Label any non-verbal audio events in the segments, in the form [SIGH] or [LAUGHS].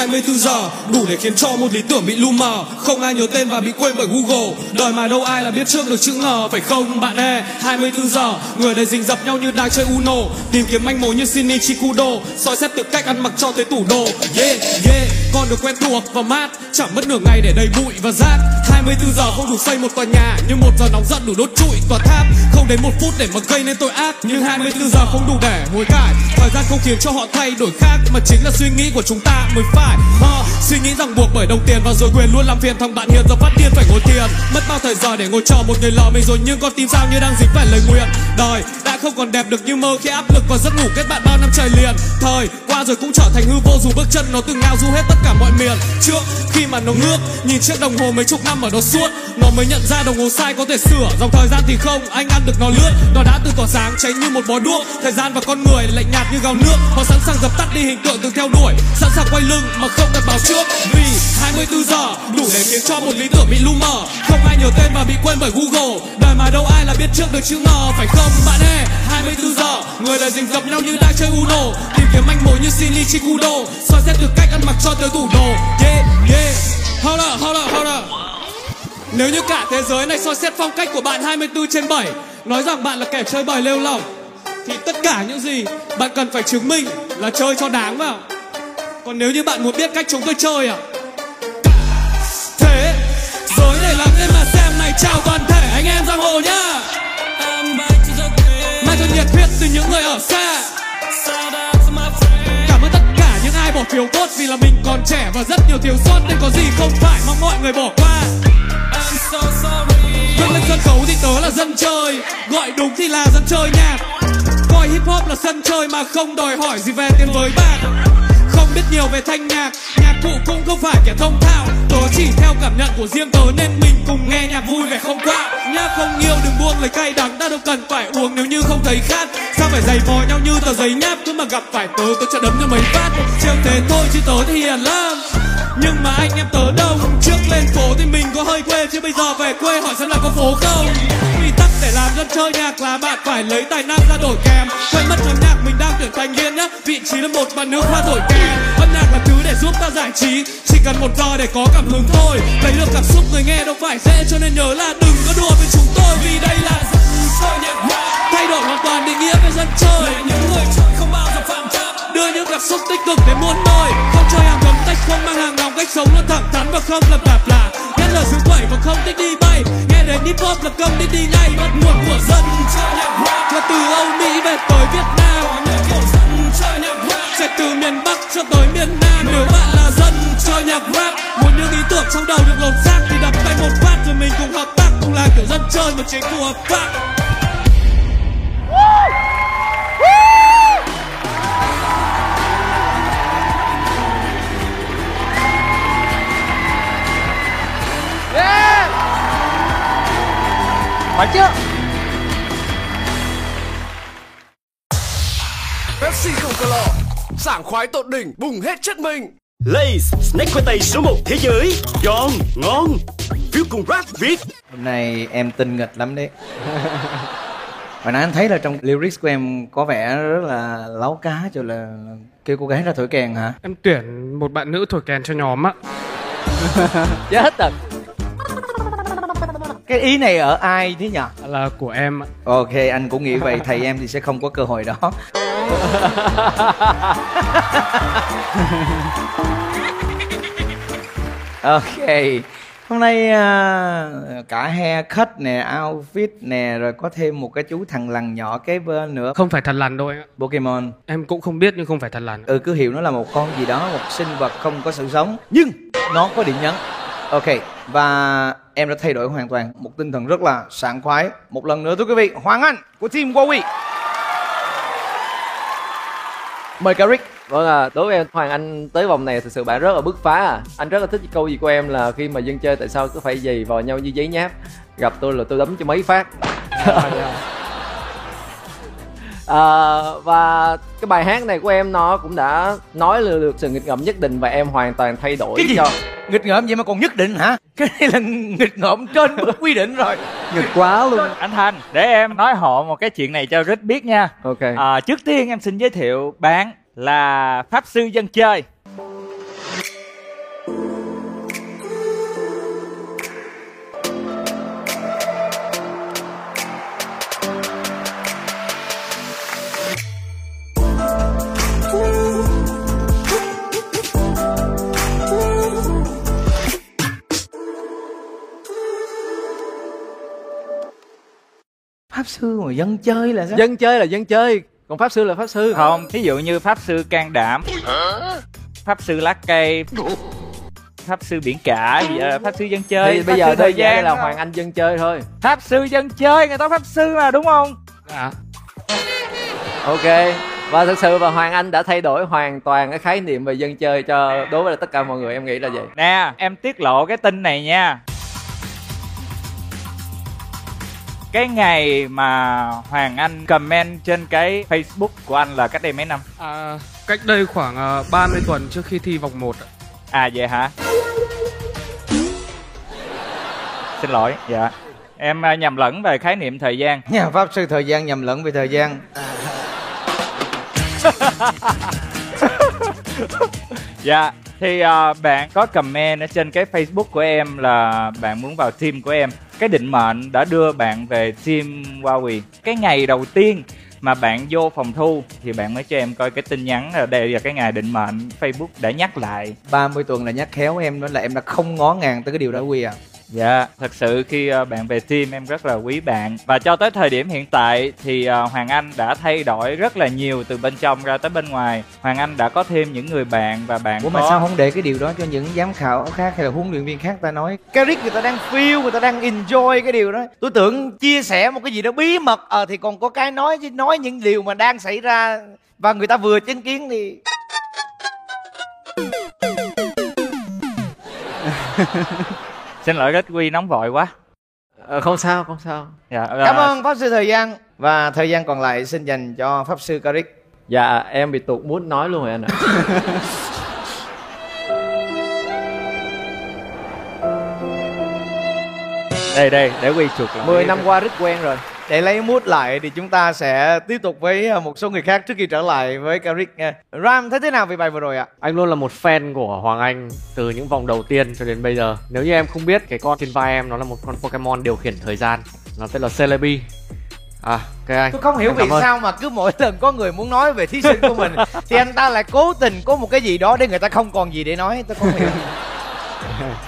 24 giờ, đủ để khiến cho một lý tưởng bị lu mờ. Không ai nhớ tên và bị quên bởi google. Đời mà đâu ai là biết trước được chữ ngờ phải không, bạn e? 24 giờ, người đây rình dập nhau như đang chơi uno. Tìm kiếm manh mối như shinichi kudo soi xét từ cách ăn mặc cho tới tủ đồ. Yeah yeah, con được quen thuộc và mát. Chẳng mất nửa ngày để đầy bụi và rác 24 giờ không đủ xây một tòa nhà nhưng một giờ nóng giận đủ đốt trụi tòa tháp. Không đến một phút để mà gây nên tội ác nhưng 24 giờ không đủ để hối cải thời gian không khiến cho họ thay đổi khác mà chính là suy nghĩ của chúng ta mới phải. Uh, suy nghĩ rằng buộc bởi đồng tiền và rồi quyền luôn làm phiền thằng bạn hiền giờ phát điên phải ngồi thiền. Mất bao thời giờ để ngồi chờ một người lờ mình rồi nhưng con tim sao như đang dính phải lời nguyện. Đời đã không còn đẹp được như mơ khi áp lực và giấc ngủ kết bạn bao năm trời liền. Thời rồi cũng trở thành hư vô dù bước chân nó từng ngao du hết tất cả mọi miền. Trước khi mà nó ngước nhìn chiếc đồng hồ mấy chục năm ở đó suốt, nó mới nhận ra đồng hồ sai có thể sửa. Dòng thời gian thì không, anh ăn được nó lướt. Nó đã từ tỏa sáng cháy như một bó đuốc. Thời gian và con người lạnh nhạt như gào nước. Họ sẵn sàng dập tắt đi hình tượng từng theo đuổi. Sẵn sàng quay lưng mà không cần báo trước. Vì 24 giờ, đủ để khiến cho một lý tưởng bị lu mờ. Không ai nhớ tên và bị quên bởi google. Đời mà đâu ai là biết trước được chữ ngờ phải không? Bạn ơi 24 giờ, người đời rình rập nhau như đang chơi uno kiếm manh mối như shinichi kudo soi xét từ cách ăn mặc cho tới tủ đồ. Yeah yeah. Hold up hold up hold up. Nếu như cả thế giới này soi xét phong cách của bạn 24 trên 7 Nói rằng bạn là kẻ chơi bời lêu lỏng, Thì tất cả những gì bạn cần phải chứng minh là chơi cho đáng vào. Còn nếu như bạn muốn biết cách chúng tôi chơi à? Thế giới này lắm nên mà xem này, chào toàn thể anh em giang hồ nhá. Mang cho nhiệt huyết từ những người ở xa. Bỏ phiếu tốt Vì là mình còn trẻ và rất nhiều thiếu sót Nên có gì không phải mong mọi người bỏ qua. Bước lên sân khấu thì tớ là dân chơi Gọi đúng thì là dân chơi nhạc Coi hip hop là sân chơi mà không đòi hỏi gì về tiền với bạc không biết nhiều về thanh nhạc Nhạc cụ cũng không phải kẻ thông thạo. Tớ chỉ theo cảm nhận của riêng tớ Nên mình cùng nghe nhạc vui vẻ không quạo Nhạc không yêu đừng buông lời cay đắng, Ta đâu cần phải uống nếu như không thấy khát. Sao phải giày vò nhau như tờ giấy nháp, Cứ mà gặp phải tớ tớ sẽ đấm cho mấy phát. Trêu thế thôi, chứ tớ thì hiền lắm nhưng mà anh em tớ đông. Trước lên phố thì mình có hơi quê, Chứ bây giờ về quê hỏi xem là có phố không. Quy tắc để làm dân chơi nhạc là bạn phải lấy tài năng ra đổi kèm. Quên mất nhóm nhạc, mình đang tuyển thành viên nhá. Vị trí là một mà nước hoa thổi kèm. Âm nhạc là thứ để giúp ta giải trí. Chỉ cần một giờ để có cảm hứng thôi. Lấy được cảm xúc người nghe đâu phải dễ, Cho nên nhớ là đừng có đùa với chúng tôi. Vì đây là dân chơi nhạc Thay đổi hoàn toàn định nghĩa về dân chơi. Những người chơi Đưa những cảm xúc tích cực đến muôn nơi Không chơi hàng cấm tách, không mang hàng lòng, cách sống luôn thẳng thắn và không lập tạp là Nghe lời thứ quẩy và không thích đi bay. Nghe đến hip hop là công đi đi ngay, Bắt nguồn của dân chơi nhạc rap Là từ Âu Mỹ về tới Việt Nam. Sẽ từ miền Bắc cho tới miền Nam. Nếu bạn là dân chơi nhạc rap Muốn những ý tưởng trong đầu được lột xác Thì đập tay một phát rồi mình cùng hợp tác. Cùng là kiểu dân chơi mà chính phủ hợp pháp Phải chứ. Pepsi không calo Sảng khoái tột đỉnh Bùng hết chất mình. Lay's snack khoai tây số 1 thế giới. Giòn, ngon. Phiếu cùng rap Việt Hôm nay em tinh nghịch lắm đấy. [LAUGHS] Hồi nãy anh thấy là trong lyrics của em có vẻ rất là láo cá cho là kêu cô gái ra thổi kèn hả? Em tuyển một bạn nữ thổi kèn cho nhóm á. Chết rồi Cái ý này ở ai thế nhỉ? Là của em ạ. Ok anh cũng nghĩ vậy thầy em thì sẽ không có cơ hội đó. Ok Hôm nay à, cả hair cut nè, outfit nè Rồi có thêm một cái chú thằng lằn nhỏ kế bên nữa. Không phải thật lằn đâu ạ. Pokemon. Em cũng không biết nhưng không phải thật lằn Ừ cứ hiểu nó là một con gì đó, một sinh vật không có sự sống. Nhưng! Nó có điểm nhấn Ok và em đã thay đổi hoàn toàn Một tinh thần rất là sảng khoái. Một lần nữa thưa quý vị Hoàng Anh của team Huawei. Mời Caric Vâng à, đối với em Hoàng Anh tới vòng này thực sự bạn rất là bứt phá à. Anh rất là thích câu gì của em là khi mà dân chơi tại sao cứ phải giày vào nhau như giấy nháp. Gặp tôi là tôi đấm cho mấy phát à, Và cái bài hát này của em nó cũng đã nói được sự nghịch ngợm nhất định và em hoàn toàn thay đổi Cái gì? cho Nghịch ngợm vậy mà còn nhất định hả? Cái này là nghịch ngợm trên mức quy định rồi. Nghịch quá luôn. Anh Thành để em nói hộ một cái chuyện này cho rất biết nha. Ok. À, trước tiên em xin giới thiệu bạn là pháp sư dân chơi sư mà dân chơi là sao? Dân chơi là dân chơi còn pháp sư là pháp sư. Không ví dụ như pháp sư can đảm. Pháp sư lá cây. Pháp sư biển cả ờ, pháp sư dân chơi thì pháp bây giờ thời gian. là hoàng anh dân chơi thôi. Pháp sư dân chơi người ta pháp sư mà đúng không? Dạ. ok và thực sự và hoàng anh đã thay đổi hoàn toàn cái khái niệm về dân chơi cho đối với tất cả mọi người em nghĩ là vậy. Nè em tiết lộ cái tin này nha cái ngày mà hoàng anh comment trên cái facebook của anh là cách đây mấy năm? À, cách đây khoảng uh, 30 tuần trước khi thi vòng 1 à vậy hả? Xin lỗi dạ. Em à, nhầm lẫn về khái niệm thời gian. [LAUGHS] Nhà pháp sư thời gian nhầm lẫn về thời gian. Dạ, thì uh, bạn có comment ở trên cái Facebook của em là bạn muốn vào team của em. Cái định mệnh đã đưa bạn về team Huawei. Cái ngày đầu tiên mà bạn vô phòng thu thì bạn mới cho em coi cái tin nhắn là đây là cái ngày định mệnh Facebook đã nhắc lại. 30 tuần là nhắc khéo em đó là em đã không ngó ngàng tới cái điều đó quy à Dạ, thật sự khi à, bạn về team em rất là quý bạn. Và cho tới thời điểm hiện tại thì à, Hoàng Anh đã thay đổi rất là nhiều từ bên trong ra tới bên ngoài. Hoàng Anh đã có thêm những người bạn và bạn Ủa mà có... sao không để cái điều đó cho những giám khảo khác hay là huấn luyện viên khác ta nói? Cái riết người ta đang feel, người ta đang enjoy cái điều đó. Tôi tưởng chia sẻ một cái gì đó bí mật Ờ thì còn có cái nói chứ nói những điều mà đang xảy ra Và người ta vừa chứng kiến thì [LAUGHS] Xin lỗi Rít Quy nóng vội quá. Ờ, không sao không sao. Dạ, Cảm à, ơn Pháp Sư Thời gian Và thời gian còn lại xin dành cho Pháp Sư Karik dạ em bị tụt mút nói luôn rồi anh ạ. Đây đây, để Quy chuột lại 10 năm qua rất quen rồi Để lấy mút lại thì chúng ta sẽ tiếp tục với à, một số người khác trước khi trở lại với Karik nha Ram thấy thế nào về bài vừa rồi ạ? Anh luôn là một fan của Hoàng Anh từ những vòng đầu tiên cho đến bây giờ. Nếu như em không biết cái con trên vai em nó là một con Pokemon điều khiển thời gian, nó tên là Celebi. À, ok anh. Tôi không hiểu vì sao mà cứ mỗi lần có người muốn nói về thí sinh của mình Thì anh ta lại cố tình có một cái gì đó để người ta không còn gì để nói Tôi không hiểu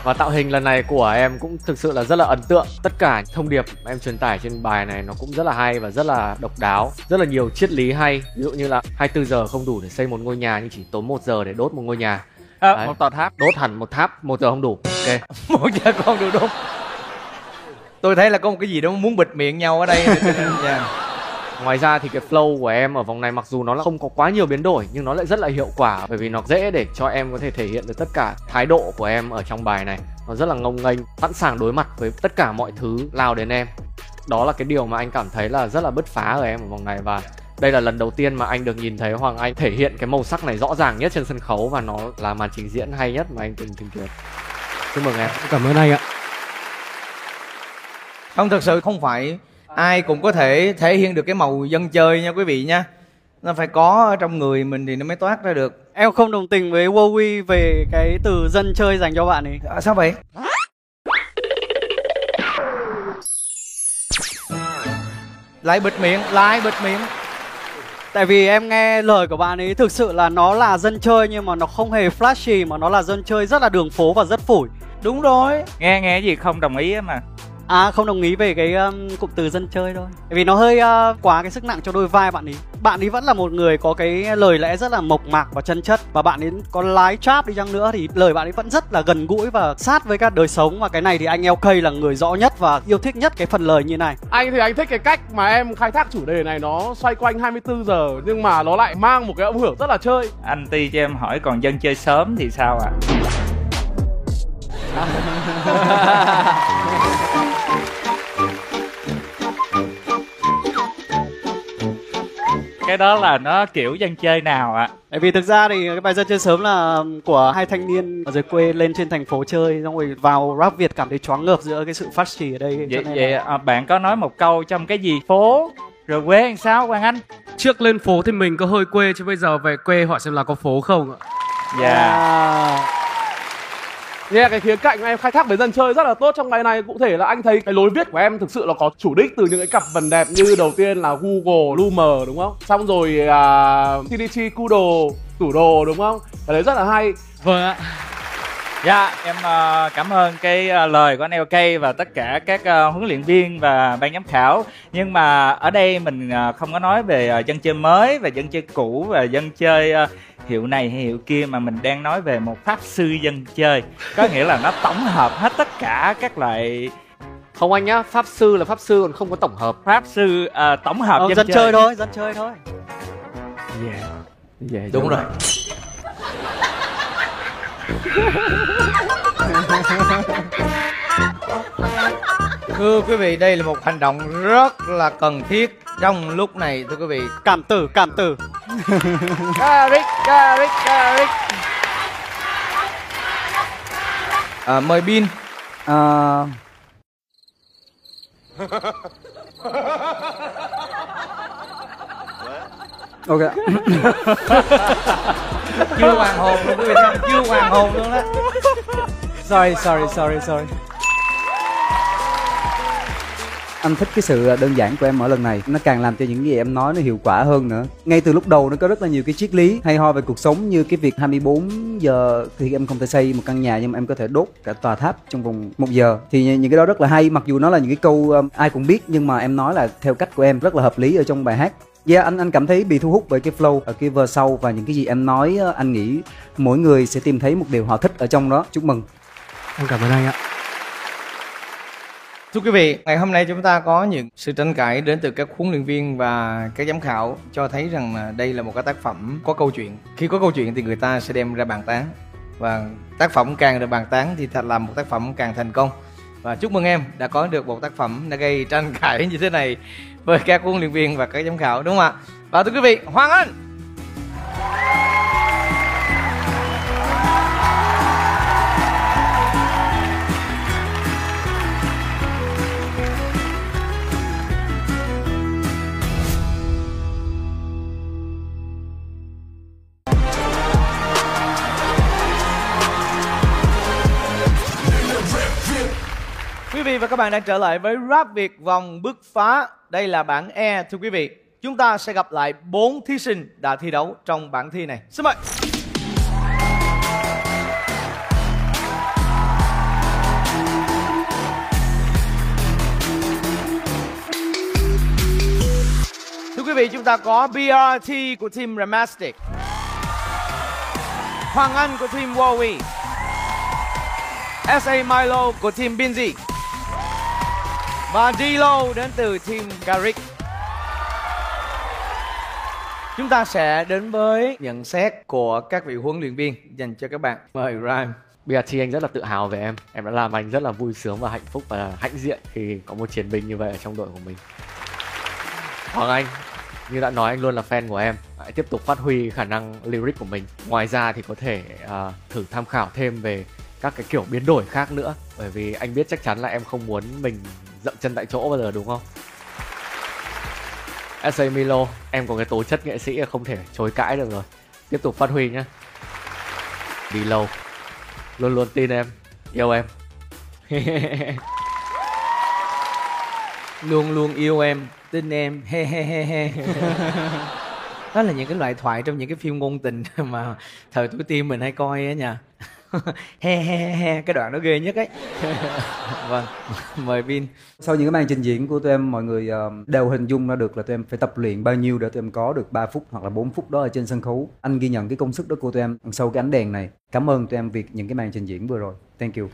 Và tạo hình lần này của em cũng thực sự là rất là ấn tượng. Tất cả thông điệp em truyền tải trên bài này nó cũng rất là hay và rất là độc đáo. Rất là nhiều triết lý hay. Ví dụ như là 24 giờ không đủ để xây một ngôi nhà nhưng chỉ tốn 1 giờ để đốt một ngôi nhà. à, Đấy. Một tòa tháp Đốt hẳn một tháp, một giờ không đủ. Ok. [LAUGHS] Một giờ con được đúng Tôi thấy là có một cái gì đó muốn bịt miệng nhau ở đây [LAUGHS] Dạ. Ngoài ra thì cái flow của em ở vòng này mặc dù nó là không có quá nhiều biến đổi nhưng nó lại rất là hiệu quả bởi vì nó dễ để cho em có thể thể hiện được tất cả thái độ của em ở trong bài này. Nó rất là ngông nghênh, sẵn sàng đối mặt với tất cả mọi thứ lao đến em. Đó là cái điều mà anh cảm thấy là rất là bứt phá ở em ở vòng này và đây là lần đầu tiên mà anh được nhìn thấy Hoàng Anh thể hiện cái màu sắc này rõ ràng nhất trên sân khấu và nó là màn trình diễn hay nhất mà anh từng chứng kiến. Chúc mừng em. Cảm ơn anh ạ Không thật sự không phải ai cũng có thể thể hiện được cái màu dân chơi nha quý vị nha Nó phải có ở trong người mình thì nó mới toát ra được Em không đồng tình với Wowy về cái từ dân chơi dành cho bạn ấy. à, Sao vậy? Lại bịt miệng, lại bịt miệng Tại vì em nghe lời của bạn ấy thực sự là nó là dân chơi nhưng mà nó không hề flashy mà nó là dân chơi rất là đường phố và rất phủi. Đúng rồi Nghe nghe gì không đồng ý á mà À không đồng ý về cái um, cụm từ dân chơi thôi. Tại vì nó hơi uh, quá cái sức nặng cho đôi vai bạn ấy. Bạn ấy vẫn là một người có cái lời lẽ rất là mộc mạc và chân chất và bạn ấy có lái trap đi chăng nữa thì lời bạn ấy vẫn rất là gần gũi và sát với các đời sống và cái này thì anh LK là người rõ nhất và yêu thích nhất cái phần lời như này. Anh thì anh thích cái cách mà em khai thác chủ đề này nó xoay quanh 24 giờ nhưng mà nó lại mang một cái âm hưởng rất là chơi. Anh Ti cho em hỏi còn dân chơi sớm thì sao ạ? [LAUGHS] cái đó là nó kiểu dân chơi nào ạ? Tại vì thực ra thì cái bài dân chơi sớm là của hai thanh niên ở dưới quê lên trên thành phố chơi xong rồi vào rap Việt cảm thấy choáng ngợp giữa cái sự phát trì ở đây cho Vậy, nên vậy là... à, bạn có nói một câu trong cái gì phố rồi quê làm sao Quang Anh? Trước lên phố thì mình có hơi quê chứ bây giờ về quê hỏi xem là có phố không ạ Dạ. À, Nghe cái khía cạnh em khai thác với dân chơi rất là tốt trong bài này Cụ thể là anh thấy cái lối viết của em thực sự là có chủ đích từ những cái cặp vần đẹp như đầu tiên là Google, Loomer đúng không? Xong rồi à, uh, TDT, Kudo, tủ đồ đúng không? Cái đấy rất là hay Vâng ạ Dạ, em ờ, cảm ơn cái ờ, lời của anh LK và tất cả các ờ, huấn luyện viên và ban giám khảo. Nhưng mà ở đây mình không có nói về dân chơi mới và dân chơi cũ và dân chơi hiệu này hay hiệu kia mà mình đang nói về một pháp sư dân chơi. Có nghĩa là nó tổng hợp hết tất cả các loại Không anh nhá, pháp sư là pháp sư còn không có tổng hợp. pháp sư ờ, tổng hợp Ờ, dân, dân chơi thôi dân chơi thôi Yeah. đúng rồi [LAUGHS] thưa quý vị đây là một hành động rất là cần thiết trong lúc này thưa quý vị. Cảm tử cảm tử. [LAUGHS] Caric, Caric, Caric. À, mời Bin. Ờ, [LAUGHS] ok chưa hoàn hồn luôn quý vị thấy không chưa hoàn hồn luôn đó. Sorry sorry sorry sorry. Anh thích cái sự đơn giản của em ở lần này. Nó càng làm cho những gì em nói nó hiệu quả hơn nữa. Ngay từ lúc đầu nó có rất là nhiều cái triết lý hay ho về cuộc sống như cái việc 24 giờ thì em không thể xây một căn nhà nhưng mà em có thể đốt cả tòa tháp trong vòng một giờ. Thì những cái đó rất là hay mặc dù nó là những cái câu um, ai cũng biết nhưng mà em nói là theo cách của em rất là hợp lý ở trong bài hát Yeah, anh anh cảm thấy bị thu hút bởi cái flow ở cái verse sau và những cái gì em nói uh, anh nghĩ mỗi người sẽ tìm thấy một điều họ thích ở trong đó. Chúc mừng. em cảm ơn anh ạ Thưa quý vị, ngày hôm nay chúng ta có những sự tranh cãi đến từ các huấn luyện viên và các giám khảo cho thấy rằng là đây là một cái tác phẩm có câu chuyện. Khi có câu chuyện thì người ta sẽ đem ra bàn tán và tác phẩm càng được bàn tán thì thật là một tác phẩm càng thành công. Và chúc mừng em đã có được một tác phẩm đã gây tranh cãi như thế này với các huấn luyện viên và các giám khảo đúng không ạ? Và thưa quý vị, Hoàng Anh Quý vị và các bạn đang trở lại với Rap Việt vòng bứt phá. Đây là bảng E thưa quý vị. Chúng ta sẽ gặp lại 4 thí sinh đã thi đấu trong bảng thi này. Xin mời. Thưa quý vị, chúng ta có BRT của team Ramastic. Hoàng Anh của team Huawei. SA Milo của team Binzi và Dilo đến từ team Garrick. Chúng ta sẽ đến với nhận xét của các vị huấn luyện viên dành cho các bạn. Mời Rhyme. BRT anh rất là tự hào về em Em đã làm anh rất là vui sướng và hạnh phúc và hãnh diện khi có một chiến binh như vậy ở trong đội của mình Hoàng Anh, như đã nói anh luôn là fan của em Hãy tiếp tục phát huy khả năng lyric của mình Ngoài ra thì có thể uh, thử tham khảo thêm về các cái kiểu biến đổi khác nữa Bởi vì anh biết chắc chắn là em không muốn mình dậm chân tại chỗ bao giờ đúng không? SA Milo, em có cái tố chất nghệ sĩ là không thể chối cãi được rồi. Tiếp tục phát huy nhé Đi lâu. Luôn luôn tin em. Yêu em. [LAUGHS] Luôn luôn yêu em, tin em, he he he he. [LAUGHS] Đó là những cái loại thoại trong những cái phim ngôn tình mà thời tuổi tiên mình hay coi á nha. [LAUGHS] he he he he, cái đoạn đó ghê nhất ấy. [LAUGHS] vâng, [LAUGHS] mời Vin. Sau những cái màn trình diễn của tụi em mọi người ờ, đều hình dung ra được là tụi em phải tập luyện bao nhiêu để tụi em có được 3 phút hoặc là 4 phút đó ở trên sân khấu. Anh ghi nhận cái công sức đó của tụi em sau cái ánh đèn này. Cảm ơn tụi em vì những cái màn trình diễn vừa rồi. Thank you.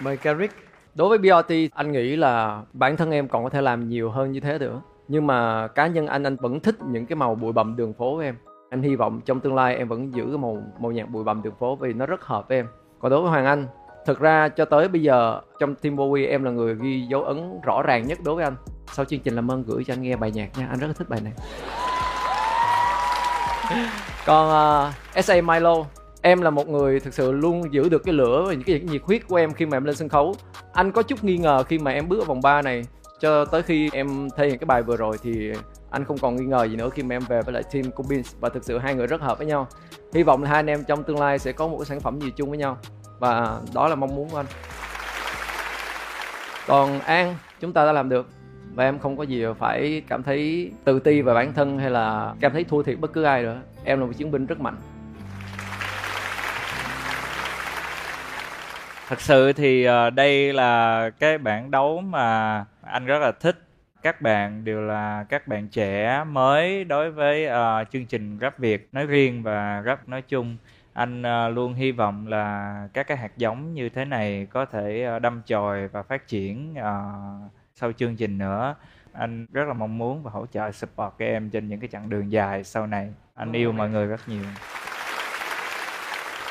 Mời Carrick. Đối với BRT, anh nghĩ là bản thân em còn có thể làm nhiều hơn như thế nữa. Nhưng mà cá nhân anh anh vẫn thích những cái màu bụi bặm đường phố của em. Anh hy vọng trong tương lai em vẫn giữ cái màu màu nhạc bụi bặm đường phố vì nó rất hợp với em. Còn đối với Hoàng Anh, thực ra cho tới bây giờ trong Team Bowie em là người ghi dấu ấn rõ ràng nhất đối với anh. Sau chương trình làm ơn gửi cho anh nghe bài nhạc nha, anh rất là thích bài này. [LAUGHS] Còn uh, SA Milo Em là một người thực sự luôn giữ được cái lửa và những cái nhiệt huyết của em khi mà em lên sân khấu Anh có chút nghi ngờ khi mà em bước vào vòng 3 này Cho tới khi em thể hiện cái bài vừa rồi thì anh không còn nghi ngờ gì nữa khi mà em về với lại team của Beans. Và thực sự hai người rất hợp với nhau. Hy vọng là hai anh em trong tương lai sẽ có một sản phẩm gì chung với nhau. Và đó là mong muốn của anh. Còn An, chúng ta đã làm được. Và em không có gì phải cảm thấy tự ti về bản thân hay là cảm thấy thua thiệt bất cứ ai nữa. Em là một chiến binh rất mạnh. Thật sự thì ờ, đây là cái bản đấu mà anh rất là thích. Các bạn đều là các bạn trẻ mới đối với ờ, chương trình rap Việt nói riêng và rap nói chung. Anh ờ, luôn hy vọng là các cái hạt giống như thế này có thể ờ, đâm chồi và phát triển ờ, sau chương trình nữa. Anh rất là mong muốn và hỗ trợ support các em trên những cái chặng đường dài sau này. Anh yêu mọi người rất nhiều.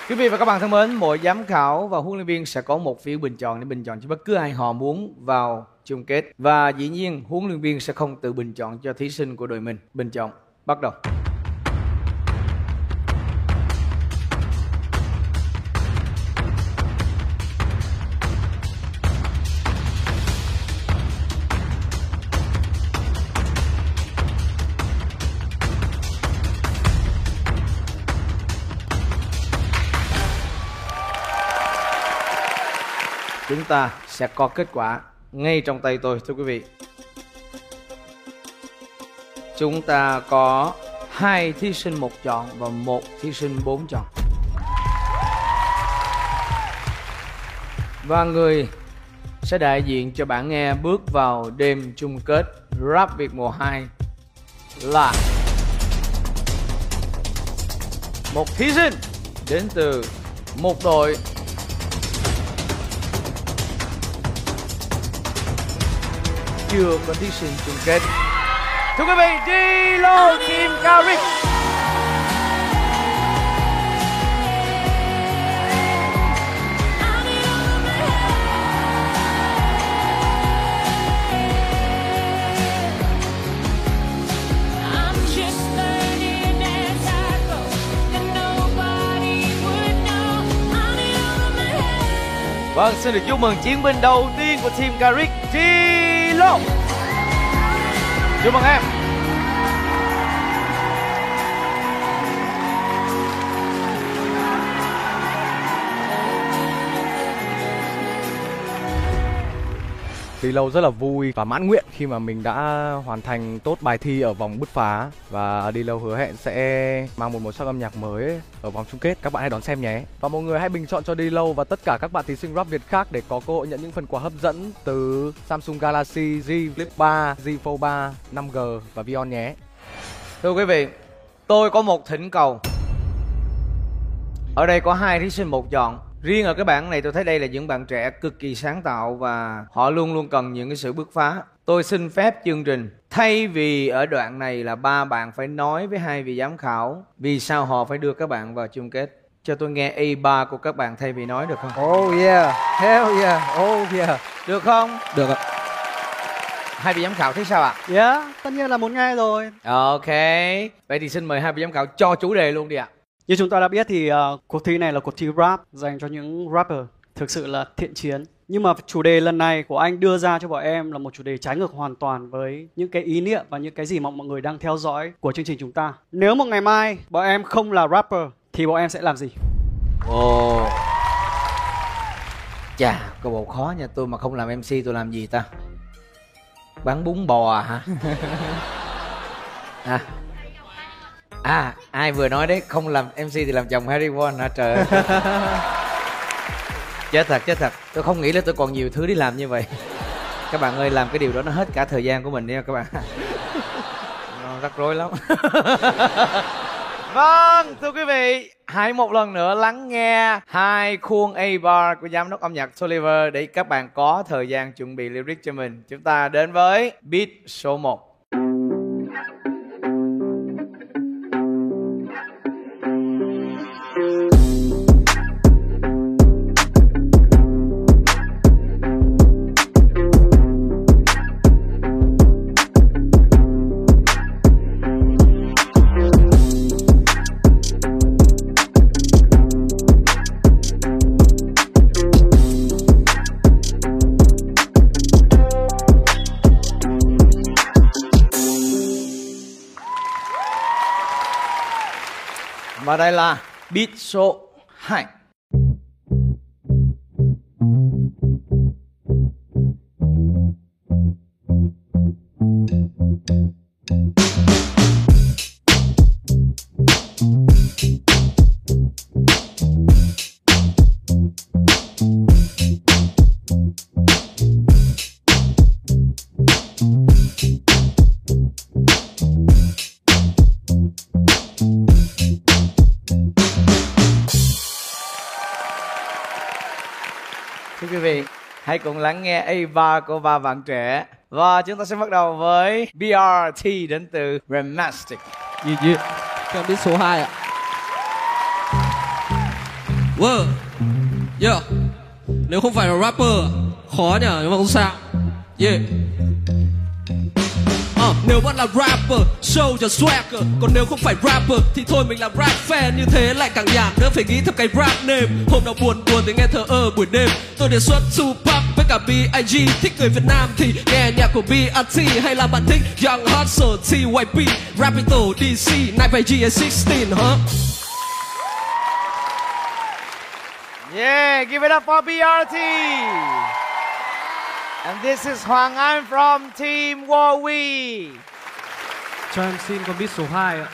Quý vị và các bạn thân mến, mỗi giám khảo và huấn luyện viên sẽ có một phiếu bình chọn để bình chọn cho bất cứ ai họ muốn vào chung kết. Và dĩ nhiên, huấn luyện viên sẽ không tự bình chọn cho thí sinh của đội mình. Bình chọn, bắt đầu. Chúng ta sẽ có kết quả ngay trong tay tôi, thưa quý vị. Chúng ta có hai thí sinh một chọn và một thí sinh bốn chọn. Và người sẽ đại diện cho bạn nghe bước vào đêm chung kết Rap Việt mùa 2 là một thí sinh đến từ một đội chưa có thí sinh chung kết. Thưa quý vị, Dilo Kim Karik. Vâng, xin được chúc mừng chiến binh đầu tiên của team Karik, Dilo. Chúc mừng em. Lâu rất là vui và mãn nguyện khi mà mình đã hoàn thành tốt bài thi ở vòng bứt phá và đi lâu hứa hẹn sẽ mang một màu sắc âm nhạc mới ở vòng chung kết. Các bạn hãy đón xem nhé. Và mọi người hãy bình chọn cho đi lâu và tất cả các bạn thí sinh rap Việt khác để có cơ hội nhận những phần quà hấp dẫn từ Samsung Galaxy Z Flip 3, Z Fold 3, 5G và Vion nhé. Thưa quý vị, tôi có một thỉnh cầu. Ở đây có hai thí sinh một chọn. Riêng ở cái bảng này tôi thấy đây là những bạn trẻ cực kỳ sáng tạo và họ luôn luôn cần những cái sự bứt phá. Tôi xin phép chương trình thay vì ở đoạn này là ba bạn phải nói với hai vị giám khảo vì sao họ phải đưa các bạn vào chung kết. Cho tôi nghe A3 của các bạn thay vì nói được không? Oh yeah, hell yeah, oh yeah. Được không? Được ạ. Hai vị giám khảo thấy sao ạ? Yeah, tất nhiên là muốn nghe rồi. Ok. Vậy thì xin mời hai vị giám khảo cho chủ đề luôn đi ạ. Như chúng ta đã biết thì uh, cuộc thi này là cuộc thi rap dành cho những rapper thực sự là thiện chiến. Nhưng mà chủ đề lần này của anh đưa ra cho bọn em là một chủ đề trái ngược hoàn toàn với những cái ý niệm và những cái gì mà mọi người đang theo dõi của chương trình chúng ta. Nếu một ngày mai bọn em không là rapper thì bọn em sẽ làm gì? Ồ. Chà, câu bộ khó nha, tôi mà không làm MC tôi làm gì ta? Bán bún bò à hả? [LAUGHS] à. À, ai vừa nói đấy, không làm MC thì làm chồng Harry Potter hả trời [LAUGHS] chết thật, chết thật. Tôi không nghĩ là tôi còn nhiều thứ để làm như vậy. Các bạn ơi, làm cái điều đó nó hết cả thời gian của mình đi nha các bạn. Nó rắc rối lắm. [LAUGHS] Vâng, thưa quý vị, hãy một lần nữa lắng nghe hai khuôn A-bar của giám đốc âm nhạc Toliver để các bạn có thời gian chuẩn bị lyric cho mình. Chúng ta đến với beat số 1. Và đây là beat số 2. Hãy cùng lắng nghe A3 của ba bạn trẻ. Và chúng ta sẽ bắt đầu với BRT đến từ Remastic. Yeah, yeah. Cho biết số 2 ạ. Wow. Yeah. Nếu không phải là rapper, khó nhỉ, nhưng mà không sao. Yeah. Ờ, nếu vẫn là rapper, show cho swagger. Còn nếu không phải rapper, thì thôi mình là rap fan. Như thế lại càng nhảm, nữa phải nghĩ thêm cái rap name. Hôm nào buồn buồn thì nghe thờ ơ buổi đêm. Tôi đề xuất Tupac với cả B.I.G Thích người Việt Nam thì nghe nhạc của B.R.T Hay là bạn thích Young Hustle, T.Y.P Rapito, DC, Night by G16 hả? Yeah, give it up for BRT. And this is Hoàng An from Team Warwi. Cho em xin con biết số 2 ạ.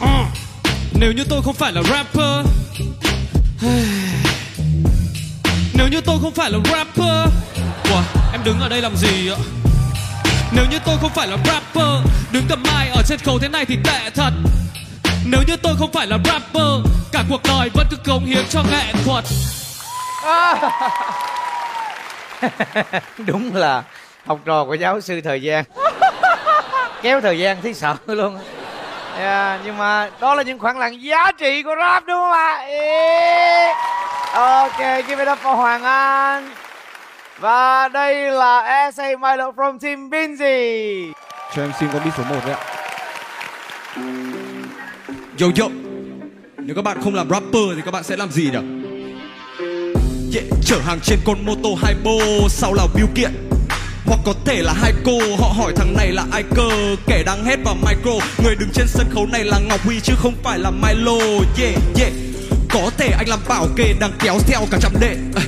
Ờ, Nếu như tôi không phải là rapper [SIGHS] Nếu như tôi không phải là rapper Ủa, em đứng ở đây làm gì ạ? Nếu như tôi không phải là rapper Đứng cầm mai ở trên cầu thế này thì tệ thật Nếu như tôi không phải là rapper Cả cuộc đời vẫn cứ cống hiến cho nghệ thuật [LAUGHS] Đúng là học trò của giáo sư thời gian. [LAUGHS] Kéo thời gian thấy sợ luôn. Yeah, nhưng mà đó là những khoảng lặng giá trị của rap đúng không ạ? Ok, give it up for Hoàng An. Và đây là SA Milo from Team Binzy. Cho em xin con biết số 1 đấy ạ. Yo yo. Nếu các bạn không làm rapper thì các bạn sẽ làm gì nhỉ? Yeah, chở hàng trên con mô tô hai bô Sau là biêu kiện. Hoặc có thể là hai cô Họ hỏi thằng này là ai cơ Kẻ đang hét vào micro. Người đứng trên sân khấu này là Ngọc Huy Chứ không phải là Milo. Yeah yeah. Có thể anh làm bảo kê đang kéo theo cả trăm đệ. À,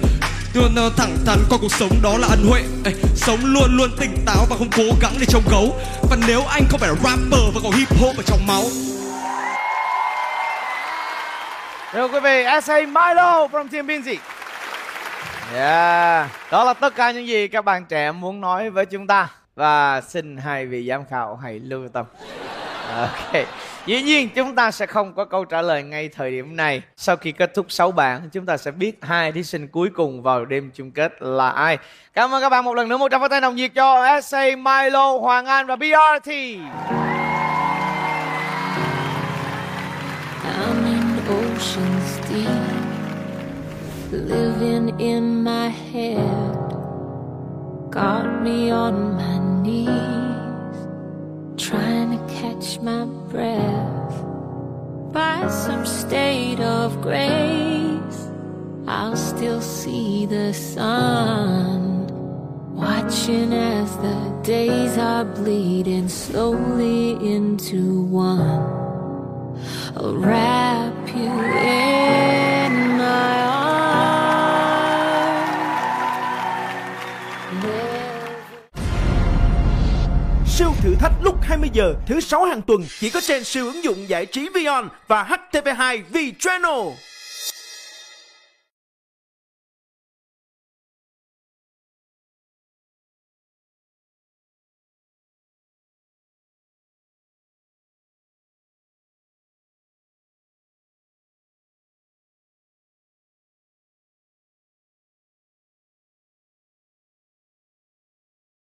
Luôn thẳng thắn coi cuộc sống đó là ân huệ Ê, Sống luôn luôn tỉnh táo và không cố gắng để trông gấu Và nếu anh không phải là rapper và có hip hop ở trong máu Thưa quý vị, SA Milo from Team Binzy. Yeah, đó là tất cả những gì các bạn trẻ muốn nói với chúng ta. Và xin hai vị giám khảo hãy lưu tâm. Ok. Dĩ nhiên chúng ta sẽ không có câu trả lời ngay thời điểm này. Sau khi kết thúc 6 bảng, chúng ta sẽ biết hai thí sinh cuối cùng vào đêm chung kết là ai. Cảm ơn các bạn một lần nữa một trăm phát tay nồng nhiệt cho SA Milo, Hoàng An và BRT. I'm in oceans deep, living in my head. Got me on my knees, trying catch my breath. By some state of grace, I'll still see the sun. Watching as the days are bleeding slowly into one. I'll wrap you in thử thách lúc 20 giờ, thứ sáu hàng tuần, chỉ có trên siêu ứng dụng giải trí Vion và HTV2 V Channel.